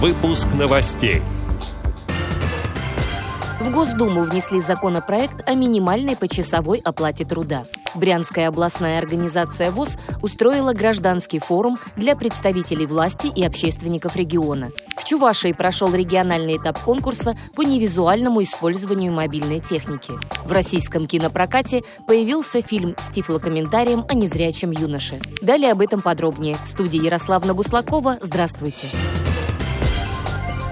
Выпуск новостей. В Госдуму внесли законопроект о минимальной почасовой оплате труда. Брянская областная организация ВОЗ устроила гражданский форум для представителей власти и общественников региона. В Чувашии прошел региональный этап конкурса по невизуальному использованию мобильной техники. В российском кинопрокате появился фильм с тифлокомментарием о незрячем юноше. Далее об этом подробнее. В студии Ярославна Буслакова. Здравствуйте.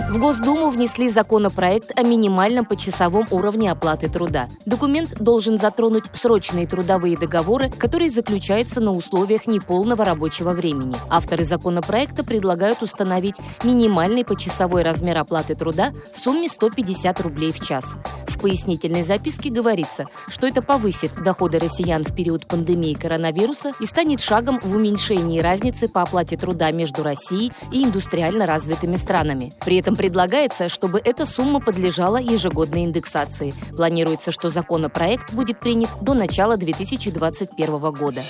В Госдуму внесли законопроект о минимальном почасовом уровне оплаты труда. Документ должен затронуть срочные трудовые договоры, которые заключаются на условиях неполного рабочего времени. Авторы законопроекта предлагают установить минимальный почасовой размер оплаты труда в сумме 150 рублей в час. В пояснительной записке говорится, что это повысит доходы россиян в период пандемии коронавируса и станет шагом в уменьшении разницы по оплате труда между Россией и индустриально развитыми странами. При этом предлагается, чтобы эта сумма подлежала ежегодной индексации. Планируется, что законопроект будет принят до начала 2021 года.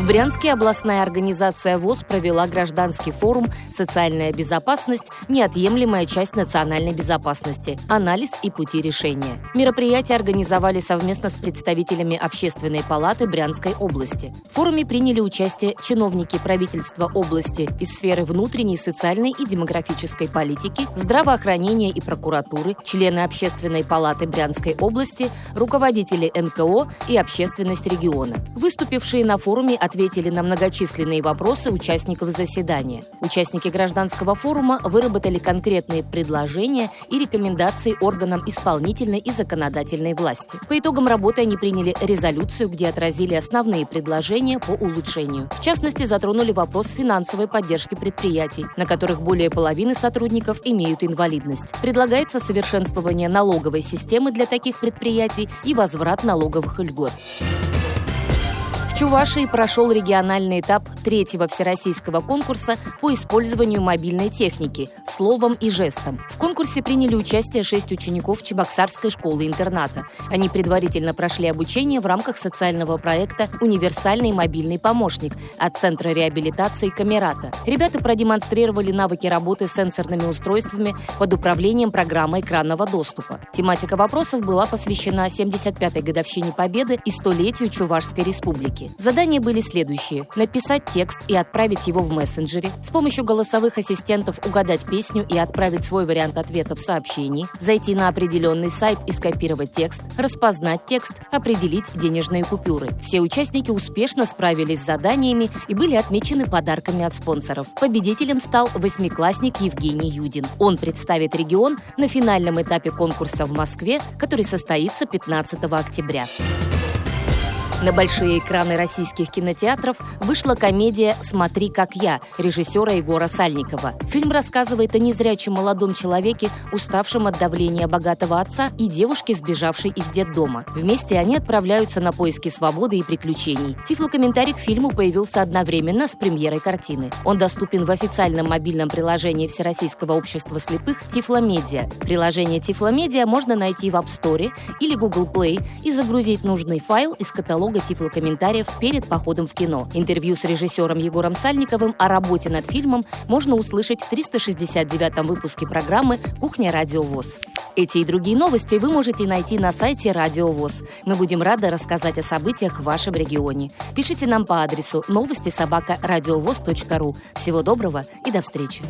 В Брянске областная организация ВОЗ провела гражданский форум «Социальная безопасность. Неотъемлемая часть национальной безопасности. Анализ и пути решения». Мероприятие организовали совместно с представителями Общественной палаты Брянской области. В форуме приняли участие чиновники правительства области из сферы внутренней, социальной и демографической политики, здравоохранения и прокуратуры, члены Общественной палаты Брянской области, руководители НКО и общественность региона. Выступившие на форуме ответили на многочисленные вопросы участников заседания. Участники гражданского форума выработали конкретные предложения и рекомендации органам исполнительной и законодательной власти. По итогам работы они приняли резолюцию, где отразили основные предложения по улучшению. В частности, затронули вопрос финансовой поддержки предприятий, на которых более половины сотрудников имеют инвалидность. Предлагается совершенствование налоговой системы для таких предприятий и возврат налоговых льгот. Чувашии прошел региональный этап третьего всероссийского конкурса по использованию мобильной техники словом и жестом. В конкурсе приняли участие шесть учеников Чебоксарской школы-интерната. Они предварительно прошли обучение в рамках социального проекта «Универсальный мобильный помощник» от Центра реабилитации Камерата. Ребята продемонстрировали навыки работы с сенсорными устройствами под управлением программы экранного доступа. Тематика вопросов была посвящена 75-й годовщине Победы и столетию Чувашской республики. Задания были следующие. Написать текст и отправить его в мессенджере. С помощью голосовых ассистентов угадать песню и отправить свой вариант ответа в сообщении. Зайти на определенный сайт и скопировать текст. Распознать текст. Определить денежные купюры. Все участники успешно справились с заданиями и были отмечены подарками от спонсоров. Победителем стал восьмиклассник Евгений Юдин. Он представит регион на финальном этапе конкурса в Москве, который состоится 15 октября. На большие экраны российских кинотеатров вышла комедия «Смотри, как я» режиссера Егора Сальникова. Фильм рассказывает о незрячем молодом человеке, уставшем от давления богатого отца и девушке, сбежавшей из детдома. Вместе они отправляются на поиски свободы и приключений. Тифлокомментарий к фильму появился одновременно с премьерой картины. Он доступен в официальном мобильном приложении Всероссийского общества слепых «Тифломедиа». Приложение «Тифломедиа» можно найти в App Store или Google Play и загрузить нужный файл из каталога много тифлокомментариев перед походом в кино. Интервью с режиссером Егором Сальниковым о работе над фильмом можно услышать в 369-м выпуске программы «Кухня Радио ВОЗ». Эти и другие новости вы можете найти на сайте Радио ВОЗ. Мы будем рады рассказать о событиях в вашем регионе. Пишите нам по адресу новости собака ру. Всего доброго и до встречи.